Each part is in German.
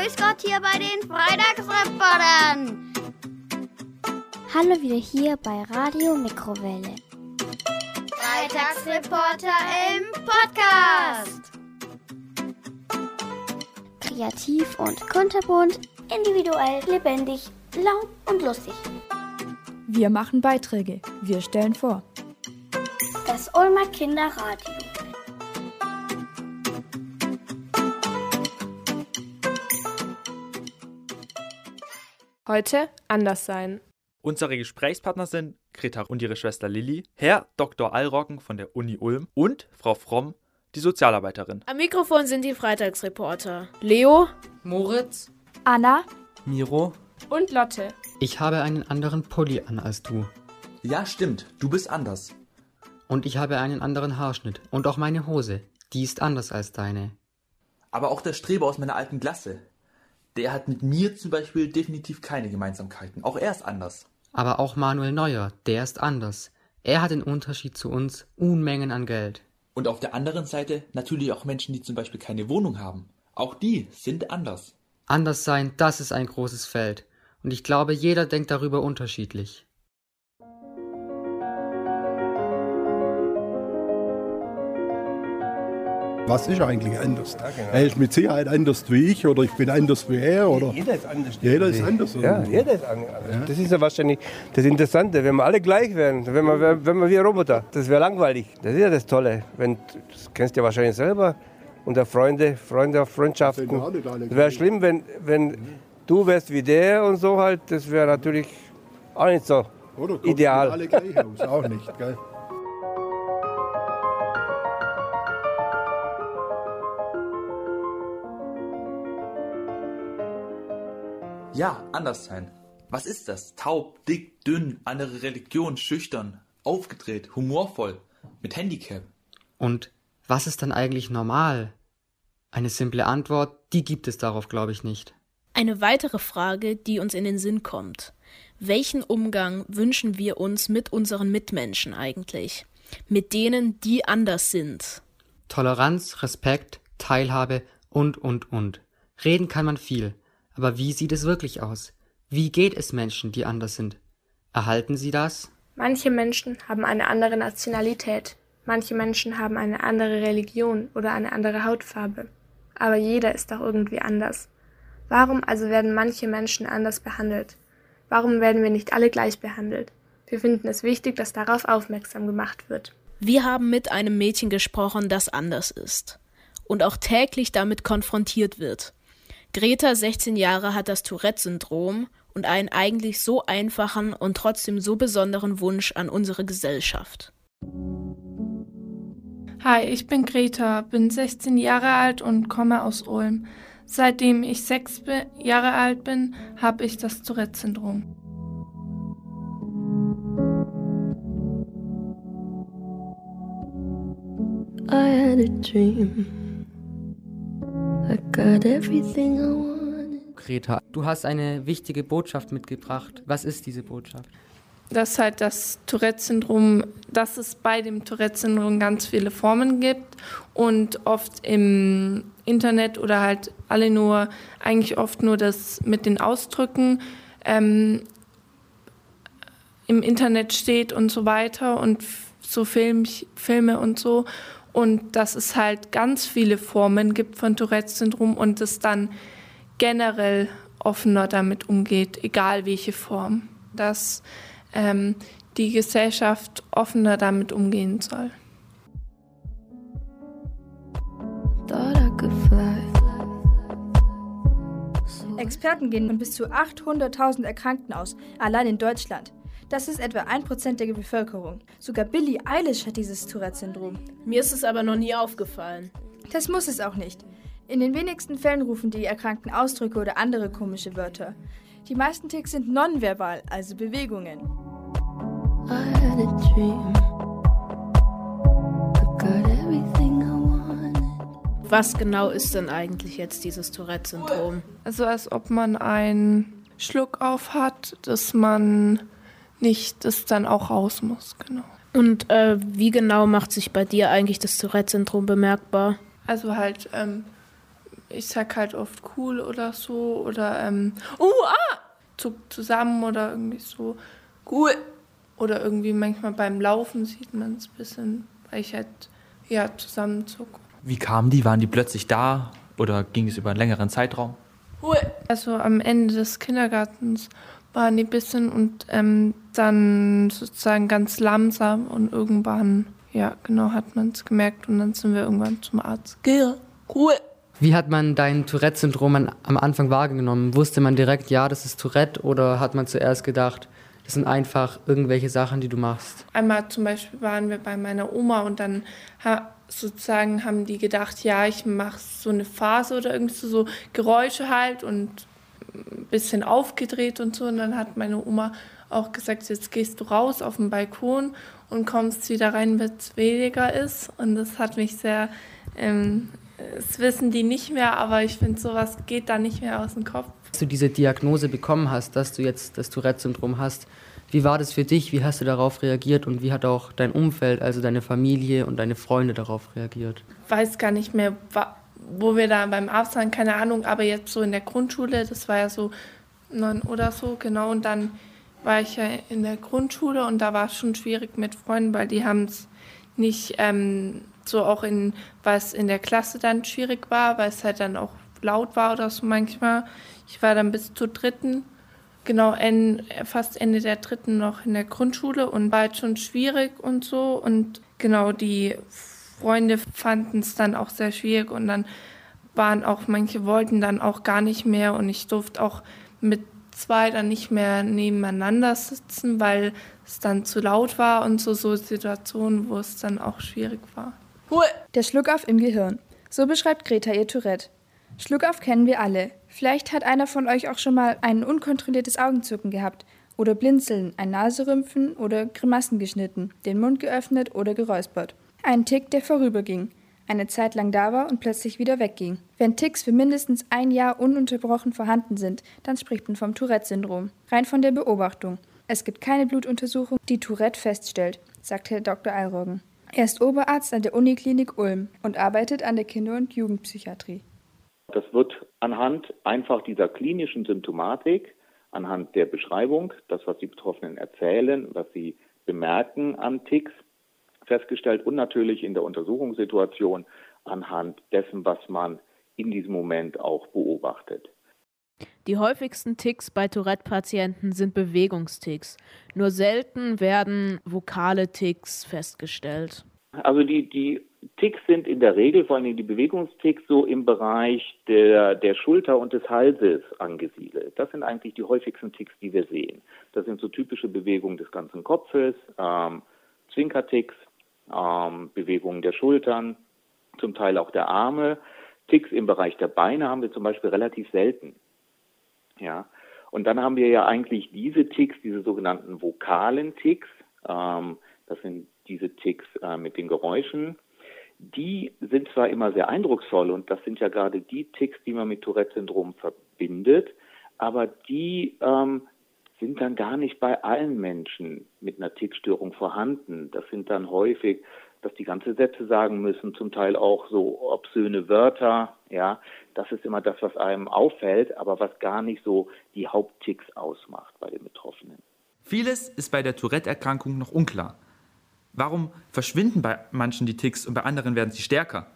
Grüß Gott hier bei den Freitagsreportern. Hallo wieder hier bei Radio Mikrowelle. Freitagsreporter im Podcast. Kreativ und kunterbunt, individuell, lebendig, laut und lustig. Wir machen Beiträge, wir stellen vor. Das Ulmer Kinderradio. Heute anders sein. Unsere Gesprächspartner sind Greta und ihre Schwester Lilly, Herr Dr. Allrocken von der Uni Ulm und Frau Fromm, die Sozialarbeiterin. Am Mikrofon sind die Freitagsreporter. Leo, Moritz, Anna Miro, und Lotte. ich habe einen anderen Pulli an als du. ja stimmt, du bist anders. Und ich habe einen anderen Haarschnitt. Und auch meine Hose. Die ist anders als deine. Aber auch der Streber aus meiner alten Klasse. Der hat mit mir zum Beispiel definitiv keine Gemeinsamkeiten. Auch er ist anders. Aber auch Manuel Neuer, der ist anders. Er hat den Unterschied zu uns Unmengen an Geld. Und auf der anderen Seite natürlich auch Menschen, die zum Beispiel keine Wohnung haben. Auch die sind anders. Anders sein, das ist ein großes Feld. Und ich glaube, jeder denkt darüber unterschiedlich. Was ist eigentlich anders? Er ist mit Sicherheit anders wie ich oder ich bin anders wie er oder Jeder ist anders. jeder ist anders. Ja, jeder ist anders. Das ist ja wahrscheinlich das Interessante, wenn wir alle gleich wären, wenn wir, wenn wir wie Roboter. Das wäre langweilig. Das ist ja das Tolle. Wenn, das kennst du ja wahrscheinlich selber. Unter Freunde, Freunde, Freundschaften. Es wäre schlimm, wenn, wenn du wärst wie der und so halt. Das wäre natürlich auch nicht so Oder ideal. alle gleich aus, auch nicht. Gell? Ja, anders sein. Was ist das? Taub, dick, dünn, andere Religion, schüchtern, aufgedreht, humorvoll, mit Handicap. Und was ist dann eigentlich normal? Eine simple Antwort, die gibt es darauf, glaube ich, nicht. Eine weitere Frage, die uns in den Sinn kommt. Welchen Umgang wünschen wir uns mit unseren Mitmenschen eigentlich? Mit denen, die anders sind. Toleranz, Respekt, Teilhabe und, und, und. Reden kann man viel. Aber wie sieht es wirklich aus? Wie geht es Menschen, die anders sind? Erhalten sie das? Manche Menschen haben eine andere Nationalität, manche Menschen haben eine andere Religion oder eine andere Hautfarbe. Aber jeder ist doch irgendwie anders. Warum also werden manche Menschen anders behandelt? Warum werden wir nicht alle gleich behandelt? Wir finden es wichtig, dass darauf aufmerksam gemacht wird. Wir haben mit einem Mädchen gesprochen, das anders ist und auch täglich damit konfrontiert wird. Greta, 16 Jahre, hat das Tourette-Syndrom und einen eigentlich so einfachen und trotzdem so besonderen Wunsch an unsere Gesellschaft. Hi, ich bin Greta, bin 16 Jahre alt und komme aus Ulm. Seitdem ich sechs Jahre alt bin, habe ich das Tourette-Syndrom. I had a dream. I got everything I wanted. Greta, du hast eine wichtige Botschaft mitgebracht. Was ist diese Botschaft? Dass halt das Tourette-Syndrom, dass es bei dem Tourette-Syndrom ganz viele Formen gibt und oft im Internet oder halt alle nur, eigentlich oft nur das mit den Ausdrücken ähm, im Internet steht und so weiter und so Film, Filme und so. Und dass es halt ganz viele Formen gibt von Tourette-Syndrom und es dann generell offener damit umgeht, egal welche Form. Dass ähm, die Gesellschaft offener damit umgehen soll. Experten gehen von bis zu 800.000 Erkrankten aus, allein in Deutschland. Das ist etwa 1% der Bevölkerung. Sogar Billie Eilish hat dieses Tourette-Syndrom. Mir ist es aber noch nie aufgefallen. Das muss es auch nicht. In den wenigsten Fällen rufen die Erkrankten Ausdrücke oder andere komische Wörter. Die meisten Ticks sind nonverbal, also Bewegungen. I had a dream. I got everything I wanted. Was genau ist denn eigentlich jetzt dieses Tourette-Syndrom? Also als ob man einen Schluck auf hat, dass man nicht das dann auch raus muss, genau. Und äh, wie genau macht sich bei dir eigentlich das Tourette-Syndrom bemerkbar? Also halt, ähm, ich sag halt oft cool oder so oder ähm, oh, ah, zuckt zusammen oder irgendwie so cool. Oder irgendwie manchmal beim Laufen sieht man es ein bisschen, weil ich halt ja zusammenzucke. Wie kamen die? Waren die plötzlich da oder ging es über einen längeren Zeitraum? Also am Ende des Kindergartens waren die ein bisschen und ähm, dann sozusagen ganz langsam und irgendwann, ja genau, hat man es gemerkt und dann sind wir irgendwann zum Arzt. Geh, cool. Wie hat man dein Tourette-Syndrom an- am Anfang wahrgenommen? Wusste man direkt, ja, das ist Tourette oder hat man zuerst gedacht, das sind einfach irgendwelche Sachen, die du machst? Einmal zum Beispiel waren wir bei meiner Oma und dann sozusagen haben die gedacht, ja, ich mache so eine Phase oder irgendwie so, so Geräusche halt und ein bisschen aufgedreht und so. Und dann hat meine Oma auch gesagt, jetzt gehst du raus auf den Balkon und kommst wieder rein, wenn es weniger ist. Und das hat mich sehr, ähm, das wissen die nicht mehr, aber ich finde, sowas geht da nicht mehr aus dem Kopf. Als du diese Diagnose bekommen hast, dass du jetzt das Tourette-Syndrom hast, wie war das für dich? Wie hast du darauf reagiert und wie hat auch dein Umfeld, also deine Familie und deine Freunde darauf reagiert? weiß gar nicht mehr, wo wir da beim Arzt waren, keine Ahnung, aber jetzt so in der Grundschule, das war ja so neun oder so, genau, und dann war ich ja in der Grundschule und da war es schon schwierig mit Freunden, weil die haben es nicht ähm, so auch in, was in der Klasse dann schwierig war, weil es halt dann auch laut war oder so manchmal. Ich war dann bis zur dritten, genau, en, fast Ende der dritten noch in der Grundschule und war halt schon schwierig und so und genau die Freunde fanden es dann auch sehr schwierig und dann waren auch manche wollten dann auch gar nicht mehr und ich durfte auch mit zwei dann nicht mehr nebeneinander sitzen, weil es dann zu laut war und so, so Situationen, wo es dann auch schwierig war. Der Schluckauf im Gehirn. So beschreibt Greta ihr Tourette. Schluckauf kennen wir alle. Vielleicht hat einer von euch auch schon mal ein unkontrolliertes Augenzucken gehabt oder Blinzeln, ein Naserümpfen oder Grimassen geschnitten, den Mund geöffnet oder geräuspert. Ein Tick, der vorüberging, eine Zeit lang da war und plötzlich wieder wegging. Wenn Ticks für mindestens ein Jahr ununterbrochen vorhanden sind, dann spricht man vom Tourette-Syndrom. Rein von der Beobachtung. Es gibt keine Blutuntersuchung, die Tourette feststellt, sagt Herr Dr. Eilroggen. Er ist Oberarzt an der Uniklinik Ulm und arbeitet an der Kinder- und Jugendpsychiatrie. Das wird anhand einfach dieser klinischen Symptomatik, anhand der Beschreibung, das, was die Betroffenen erzählen, was sie bemerken an Ticks, festgestellt und natürlich in der Untersuchungssituation anhand dessen, was man in diesem Moment auch beobachtet. Die häufigsten Ticks bei Tourette-Patienten sind Bewegungsticks. Nur selten werden vokale Ticks festgestellt. Also die, die Ticks sind in der Regel, vor allem die Bewegungsticks, so im Bereich der, der Schulter und des Halses angesiedelt. Das sind eigentlich die häufigsten Ticks, die wir sehen. Das sind so typische Bewegungen des ganzen Kopfes, ähm, Zwinkerticks, ähm, Bewegungen der Schultern, zum Teil auch der Arme. Ticks im Bereich der Beine haben wir zum Beispiel relativ selten. Ja. Und dann haben wir ja eigentlich diese Ticks, diese sogenannten vokalen Ticks. Ähm, das sind diese Ticks äh, mit den Geräuschen. Die sind zwar immer sehr eindrucksvoll und das sind ja gerade die Ticks, die man mit Tourette-Syndrom verbindet, aber die ähm, sind dann gar nicht bei allen Menschen mit einer Tickstörung vorhanden. Das sind dann häufig, dass die ganze Sätze sagen müssen, zum Teil auch so obszöne Wörter, ja. Das ist immer das, was einem auffällt, aber was gar nicht so die Hauptticks ausmacht bei den Betroffenen. Vieles ist bei der Tourette-Erkrankung noch unklar. Warum verschwinden bei manchen die Ticks und bei anderen werden sie stärker?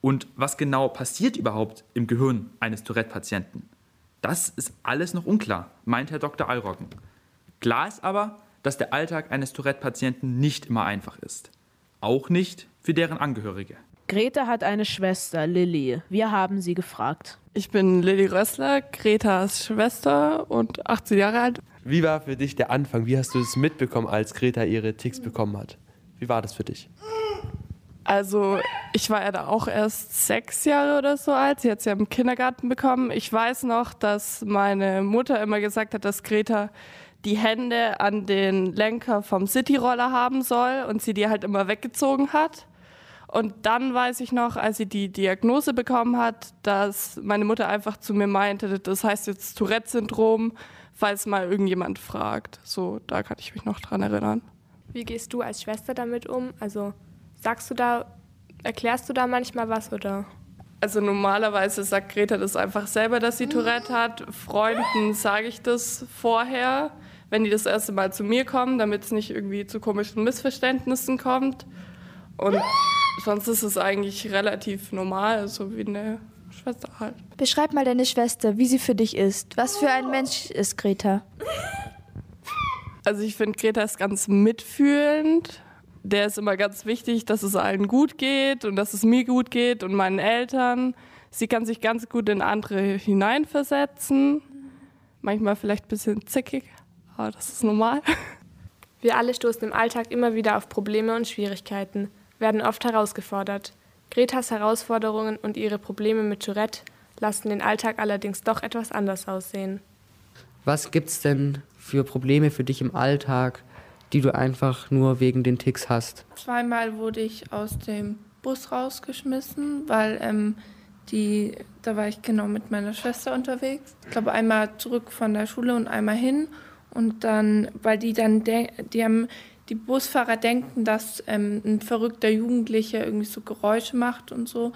Und was genau passiert überhaupt im Gehirn eines Tourette-Patienten? Das ist alles noch unklar, meint Herr Dr. Allroggen. Klar ist aber, dass der Alltag eines Tourette-Patienten nicht immer einfach ist. Auch nicht für deren Angehörige. Greta hat eine Schwester, Lilly. Wir haben sie gefragt. Ich bin Lilly Rössler, Gretas Schwester und 18 Jahre alt. Wie war für dich der Anfang? Wie hast du es mitbekommen, als Greta ihre Ticks bekommen hat? Wie war das für dich? Also ich war ja da auch erst sechs Jahre oder so alt. Sie hat sie ja im Kindergarten bekommen. Ich weiß noch, dass meine Mutter immer gesagt hat, dass Greta die Hände an den Lenker vom Cityroller haben soll und sie die halt immer weggezogen hat. Und dann weiß ich noch, als sie die Diagnose bekommen hat, dass meine Mutter einfach zu mir meinte, das heißt jetzt Tourette-Syndrom, falls mal irgendjemand fragt. So, da kann ich mich noch dran erinnern. Wie gehst du als Schwester damit um? Also sagst du da, erklärst du da manchmal was oder? Also normalerweise sagt Greta das einfach selber, dass sie Tourette hat. Freunden sage ich das vorher, wenn die das erste Mal zu mir kommen, damit es nicht irgendwie zu komischen Missverständnissen kommt. Und sonst ist es eigentlich relativ normal, so wie eine Schwester halt. Beschreib mal deine Schwester, wie sie für dich ist. Was für ein Mensch ist Greta? Also ich finde, Greta ist ganz mitfühlend. Der ist immer ganz wichtig, dass es allen gut geht und dass es mir gut geht und meinen Eltern. Sie kann sich ganz gut in andere hineinversetzen. Manchmal vielleicht ein bisschen zickig, aber das ist normal. Wir alle stoßen im Alltag immer wieder auf Probleme und Schwierigkeiten, werden oft herausgefordert. Gretas Herausforderungen und ihre Probleme mit Tourette lassen den Alltag allerdings doch etwas anders aussehen. Was gibt's denn für Probleme für dich im Alltag, die du einfach nur wegen den Ticks hast? Zweimal wurde ich aus dem Bus rausgeschmissen, weil ähm, die, da war ich genau mit meiner Schwester unterwegs. Ich glaube einmal zurück von der Schule und einmal hin. Und dann, weil die dann, die haben, die Busfahrer denken, dass ähm, ein verrückter Jugendlicher irgendwie so Geräusche macht und so.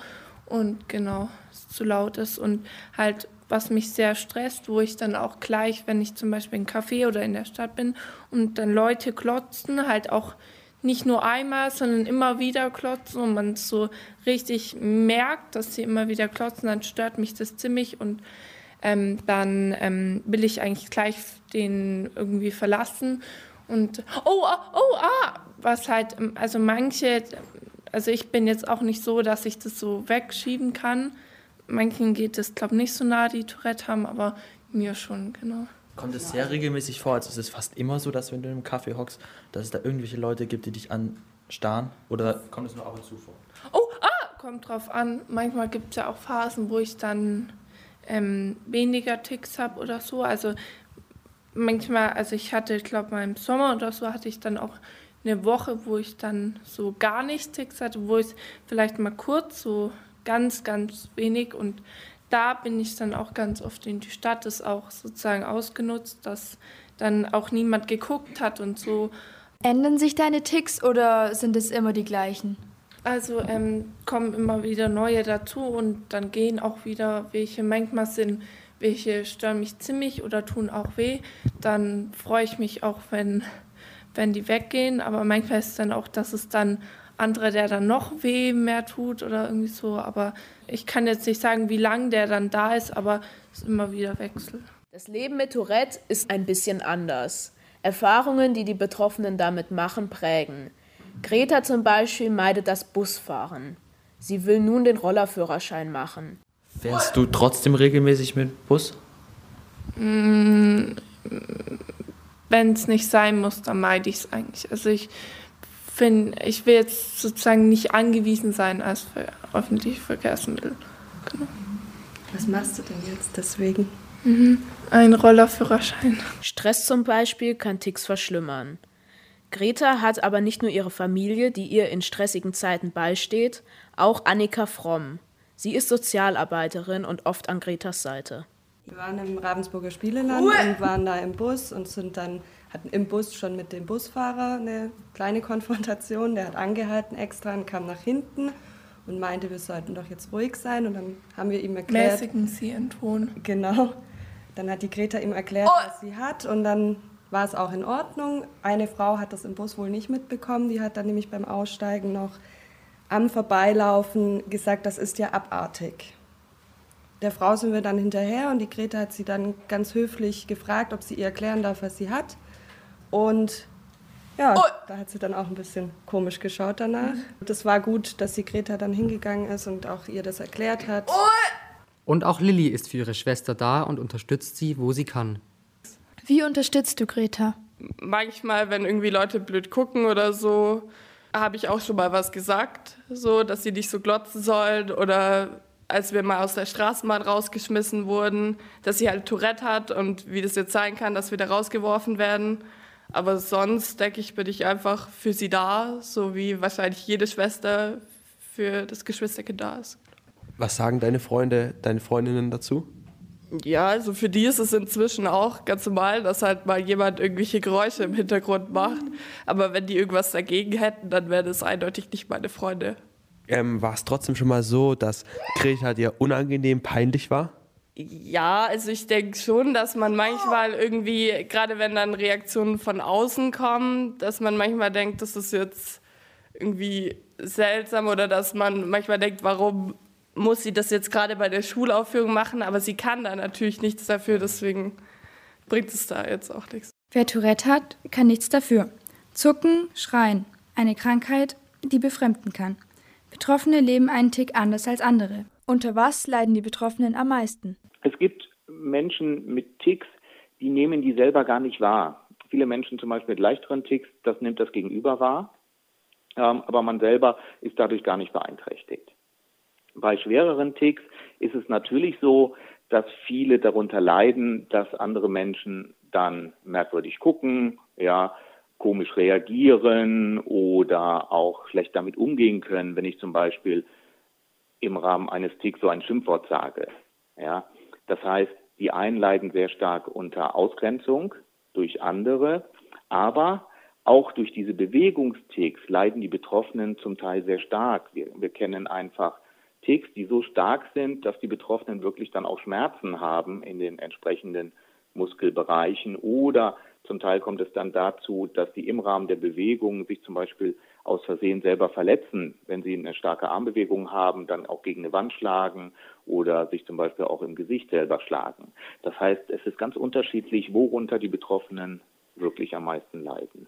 Und genau, es zu laut ist und halt was mich sehr stresst, wo ich dann auch gleich, wenn ich zum Beispiel im Café oder in der Stadt bin und dann Leute klotzen, halt auch nicht nur einmal, sondern immer wieder klotzen und man so richtig merkt, dass sie immer wieder klotzen, dann stört mich das ziemlich und ähm, dann ähm, will ich eigentlich gleich den irgendwie verlassen und oh, ah, oh, ah, was halt, also manche, also ich bin jetzt auch nicht so, dass ich das so wegschieben kann, manchen geht es, glaube ich, nicht so nah, die Tourette haben, aber mir schon, genau. Kommt es sehr regelmäßig vor, also ist es fast immer so, dass wenn du im Kaffee hockst, dass es da irgendwelche Leute gibt, die dich anstarren? Oder kommt es nur ab und zu vor? Oh, ah, kommt drauf an. Manchmal gibt es ja auch Phasen, wo ich dann ähm, weniger Ticks habe oder so. Also manchmal, also ich hatte, ich glaube mal im Sommer oder so, hatte ich dann auch eine Woche, wo ich dann so gar nicht Ticks hatte, wo ich vielleicht mal kurz so ganz, ganz wenig. Und da bin ich dann auch ganz oft in die Stadt, ist auch sozusagen ausgenutzt, dass dann auch niemand geguckt hat und so. Ändern sich deine Ticks oder sind es immer die gleichen? Also ähm, kommen immer wieder neue dazu und dann gehen auch wieder welche. Manchmal sind welche stören mich ziemlich oder tun auch weh. Dann freue ich mich auch, wenn, wenn die weggehen. Aber manchmal ist es dann auch, dass es dann andere, der dann noch weh mehr tut oder irgendwie so. Aber ich kann jetzt nicht sagen, wie lange der dann da ist, aber es ist immer wieder Wechsel. Das Leben mit Tourette ist ein bisschen anders. Erfahrungen, die die Betroffenen damit machen, prägen. Greta zum Beispiel meidet das Busfahren. Sie will nun den Rollerführerschein machen. Fährst du trotzdem regelmäßig mit Bus? Mm, Wenn es nicht sein muss, dann meide ich es eigentlich. Also ich finde, ich will jetzt sozusagen nicht angewiesen sein als für öffentliche Verkehrsmittel. Genau. Was machst du denn jetzt deswegen? Mhm. Ein Rollerführerschein. Stress zum Beispiel kann Ticks verschlimmern. Greta hat aber nicht nur ihre Familie, die ihr in stressigen Zeiten beisteht, auch Annika Fromm. Sie ist Sozialarbeiterin und oft an Gretas Seite. Wir waren im Ravensburger Spieleland und waren da im Bus und sind dann hatten im Bus schon mit dem Busfahrer eine kleine Konfrontation. Der hat angehalten extra und kam nach hinten und meinte, wir sollten doch jetzt ruhig sein. Und dann haben wir ihm erklärt. Mäßigen Sie Ihren Ton. Genau. Dann hat die Greta ihm erklärt, Oh. was sie hat und dann war es auch in Ordnung. Eine Frau hat das im Bus wohl nicht mitbekommen. Die hat dann nämlich beim Aussteigen noch am Vorbeilaufen gesagt, das ist ja abartig. Der Frau sind wir dann hinterher und die Greta hat sie dann ganz höflich gefragt, ob sie ihr erklären darf, was sie hat. Und ja, da hat sie dann auch ein bisschen komisch geschaut danach. Das war gut, dass die Greta dann hingegangen ist und auch ihr das erklärt hat. Und auch Lilly ist für ihre Schwester da und unterstützt sie, wo sie kann. Wie unterstützt du Greta? Manchmal, wenn irgendwie Leute blöd gucken oder so, habe ich auch schon mal was gesagt, so, dass sie nicht so glotzen sollen oder als wir mal aus der Straßenbahn rausgeschmissen wurden, dass sie halt Tourette hat und wie das jetzt sein kann, dass wir da rausgeworfen werden. Aber sonst, denke ich, bin ich einfach für sie da, so wie wahrscheinlich jede Schwester für das Geschwisterkind da ist. Was sagen deine Freunde, deine Freundinnen dazu? Ja, also für die ist es inzwischen auch ganz normal, dass halt mal jemand irgendwelche Geräusche im Hintergrund macht. Aber wenn die irgendwas dagegen hätten, dann wären es eindeutig nicht meine Freunde. Ähm, war es trotzdem schon mal so, dass Greta dir unangenehm peinlich war? Ja, also ich denke schon, dass man manchmal irgendwie, gerade wenn dann Reaktionen von außen kommen, dass man manchmal denkt, das ist jetzt irgendwie seltsam oder dass man manchmal denkt, warum muss sie das jetzt gerade bei der Schulaufführung machen, aber sie kann da natürlich nichts dafür, deswegen bringt es da jetzt auch nichts. Wer Tourette hat, kann nichts dafür. Zucken, schreien. Eine Krankheit, die befremden kann. Betroffene leben einen Tick anders als andere. Unter was leiden die Betroffenen am meisten? Es gibt Menschen mit Ticks, die nehmen die selber gar nicht wahr. Viele Menschen zum Beispiel mit leichteren Ticks, das nimmt das Gegenüber wahr, ähm, aber man selber ist dadurch gar nicht beeinträchtigt. Bei schwereren Ticks ist es natürlich so, dass viele darunter leiden, dass andere Menschen dann merkwürdig gucken, ja, komisch reagieren oder auch schlecht damit umgehen können, wenn ich zum Beispiel im Rahmen eines Ticks so ein Schimpfwort sage. Ja, das heißt, die einen leiden sehr stark unter Ausgrenzung durch andere, aber auch durch diese Bewegungsticks leiden die Betroffenen zum Teil sehr stark. Wir, wir kennen einfach Ticks, die so stark sind, dass die Betroffenen wirklich dann auch Schmerzen haben in den entsprechenden Muskelbereichen oder zum Teil kommt es dann dazu, dass sie im Rahmen der Bewegung sich zum Beispiel aus Versehen selber verletzen, wenn sie eine starke Armbewegung haben, dann auch gegen eine Wand schlagen oder sich zum Beispiel auch im Gesicht selber schlagen. Das heißt, es ist ganz unterschiedlich, worunter die Betroffenen wirklich am meisten leiden.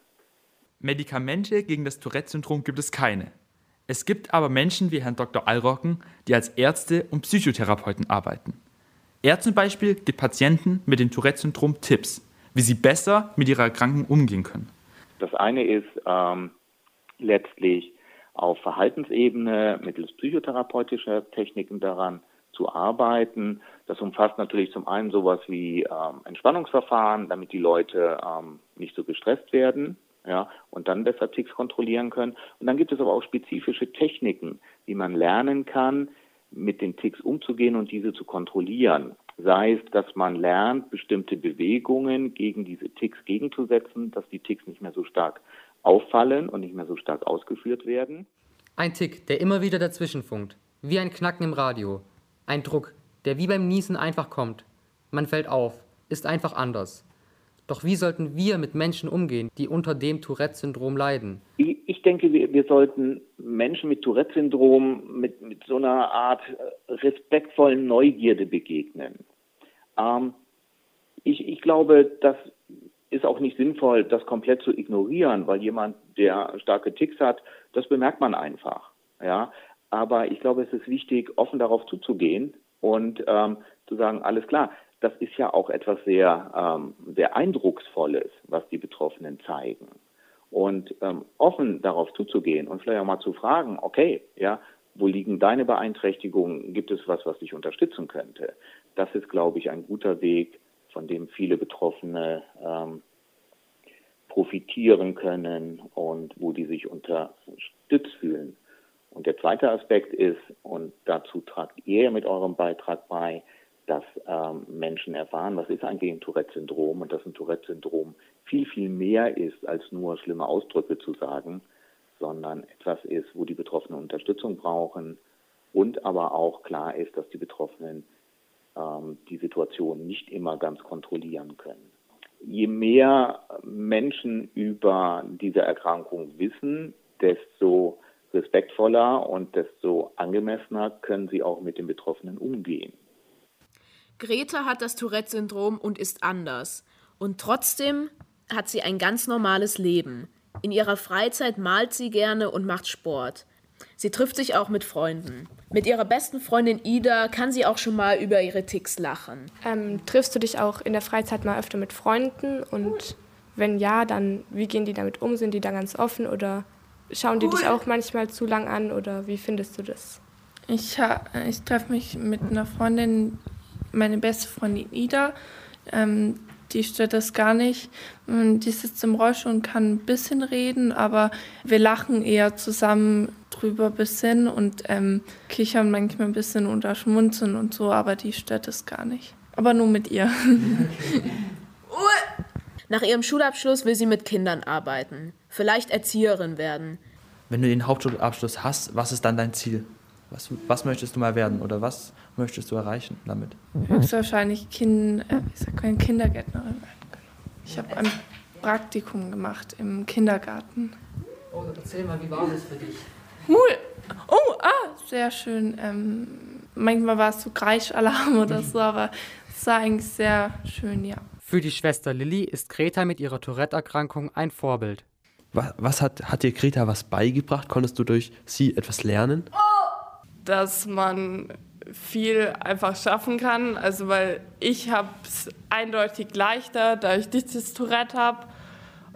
Medikamente gegen das Tourette-Syndrom gibt es keine. Es gibt aber Menschen wie Herrn Dr. Allrocken, die als Ärzte und Psychotherapeuten arbeiten. Er zum Beispiel gibt Patienten mit dem Tourette-Syndrom Tipps, wie sie besser mit ihrer Erkrankung umgehen können. Das eine ist ähm, letztlich auf Verhaltensebene mittels psychotherapeutischer Techniken daran zu arbeiten. Das umfasst natürlich zum einen sowas wie ähm, Entspannungsverfahren, damit die Leute ähm, nicht so gestresst werden ja, und dann besser Ticks kontrollieren können. Und dann gibt es aber auch spezifische Techniken, wie man lernen kann, mit den Ticks umzugehen und diese zu kontrollieren. Sei es, dass man lernt, bestimmte Bewegungen gegen diese Ticks gegenzusetzen, dass die Ticks nicht mehr so stark auffallen und nicht mehr so stark ausgeführt werden. Ein Tick, der immer wieder dazwischenfunkt, wie ein Knacken im Radio. Ein Druck, der wie beim Niesen einfach kommt. Man fällt auf, ist einfach anders. Doch wie sollten wir mit Menschen umgehen, die unter dem Tourette-Syndrom leiden? Ich denke, wir, wir sollten Menschen mit Tourette-Syndrom mit, mit so einer Art äh, respektvollen Neugierde begegnen. Ähm, ich, ich glaube, das ist auch nicht sinnvoll, das komplett zu ignorieren, weil jemand, der starke Ticks hat, das bemerkt man einfach. Ja, aber ich glaube, es ist wichtig, offen darauf zuzugehen und ähm, zu sagen, alles klar, das ist ja auch etwas sehr, ähm, sehr Eindrucksvolles, was die Betroffenen zeigen. Und ähm, offen darauf zuzugehen und vielleicht auch mal zu fragen, okay, ja, wo liegen deine Beeinträchtigungen? Gibt es was, was dich unterstützen könnte? Das ist, glaube ich, ein guter Weg, von dem viele Betroffene ähm, profitieren können und wo die sich unterstützt fühlen. Und der zweite Aspekt ist, und dazu tragt ihr mit eurem Beitrag bei, dass ähm, Menschen erfahren, was ist eigentlich ein Tourette-Syndrom und dass ein Tourette-Syndrom viel, viel mehr ist, als nur schlimme Ausdrücke zu sagen, sondern etwas ist, wo die Betroffenen Unterstützung brauchen und aber auch klar ist, dass die Betroffenen die Situation nicht immer ganz kontrollieren können. Je mehr Menschen über diese Erkrankung wissen, desto respektvoller und desto angemessener können sie auch mit den Betroffenen umgehen. Greta hat das Tourette-Syndrom und ist anders. Und trotzdem hat sie ein ganz normales Leben. In ihrer Freizeit malt sie gerne und macht Sport. Sie trifft sich auch mit Freunden. Mit ihrer besten Freundin Ida kann sie auch schon mal über ihre Ticks lachen. Ähm, triffst du dich auch in der Freizeit mal öfter mit Freunden? Und wenn ja, dann wie gehen die damit um? Sind die da ganz offen oder schauen die dich auch manchmal zu lang an? Oder wie findest du das? Ich, ich treffe mich mit einer Freundin meine beste Freundin Ida. Ähm, die stört das gar nicht. Die sitzt im Rollstuhl und kann ein bisschen reden, aber wir lachen eher zusammen drüber ein bisschen und ähm, kichern manchmal ein bisschen oder schmunzeln und so, aber die stört das gar nicht. Aber nur mit ihr. Nach ihrem Schulabschluss will sie mit Kindern arbeiten, vielleicht Erzieherin werden. Wenn du den Hauptschulabschluss hast, was ist dann dein Ziel? Was, was möchtest du mal werden oder was möchtest du erreichen damit? Höchstwahrscheinlich kind, äh, wie sagt man, Kindergärtnerin werden können. Ich habe ein Praktikum gemacht im Kindergarten. Oh, erzähl mal, wie war das für dich? Cool. Oh, ah, sehr schön. Ähm, manchmal war es so Kreischalarm oder so, aber es war eigentlich sehr schön, ja. Für die Schwester Lilly ist Greta mit ihrer Tourette-Erkrankung ein Vorbild. Was, was hat, hat dir Greta was beigebracht? Konntest du durch sie etwas lernen? dass man viel einfach schaffen kann. Also weil ich habe es eindeutig leichter, da ich dieses Tourette habe.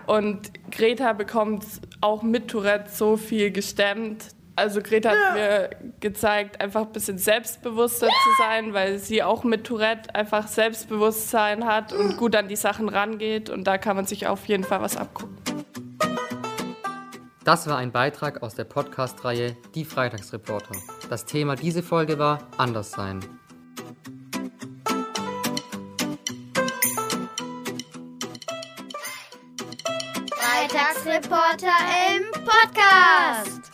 Und Greta bekommt auch mit Tourette so viel gestemmt. Also Greta hat mir gezeigt, einfach ein bisschen selbstbewusster zu sein, weil sie auch mit Tourette einfach Selbstbewusstsein hat und gut an die Sachen rangeht. Und da kann man sich auf jeden Fall was abgucken. Das war ein Beitrag aus der Podcast-Reihe Die Freitagsreporter. Das Thema dieser Folge war Anderssein. Freitagsreporter im Podcast.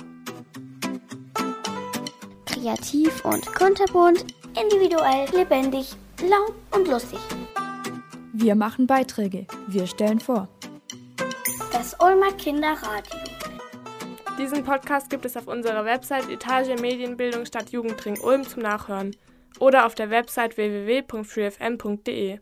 Kreativ und kunterbunt, individuell, lebendig, laut und lustig. Wir machen Beiträge. Wir stellen vor. Das Ulmer Kinderradio. Diesen Podcast gibt es auf unserer Website Etage Medienbildung Stadt Jugendring Ulm zum Nachhören oder auf der Website www.freefm.de.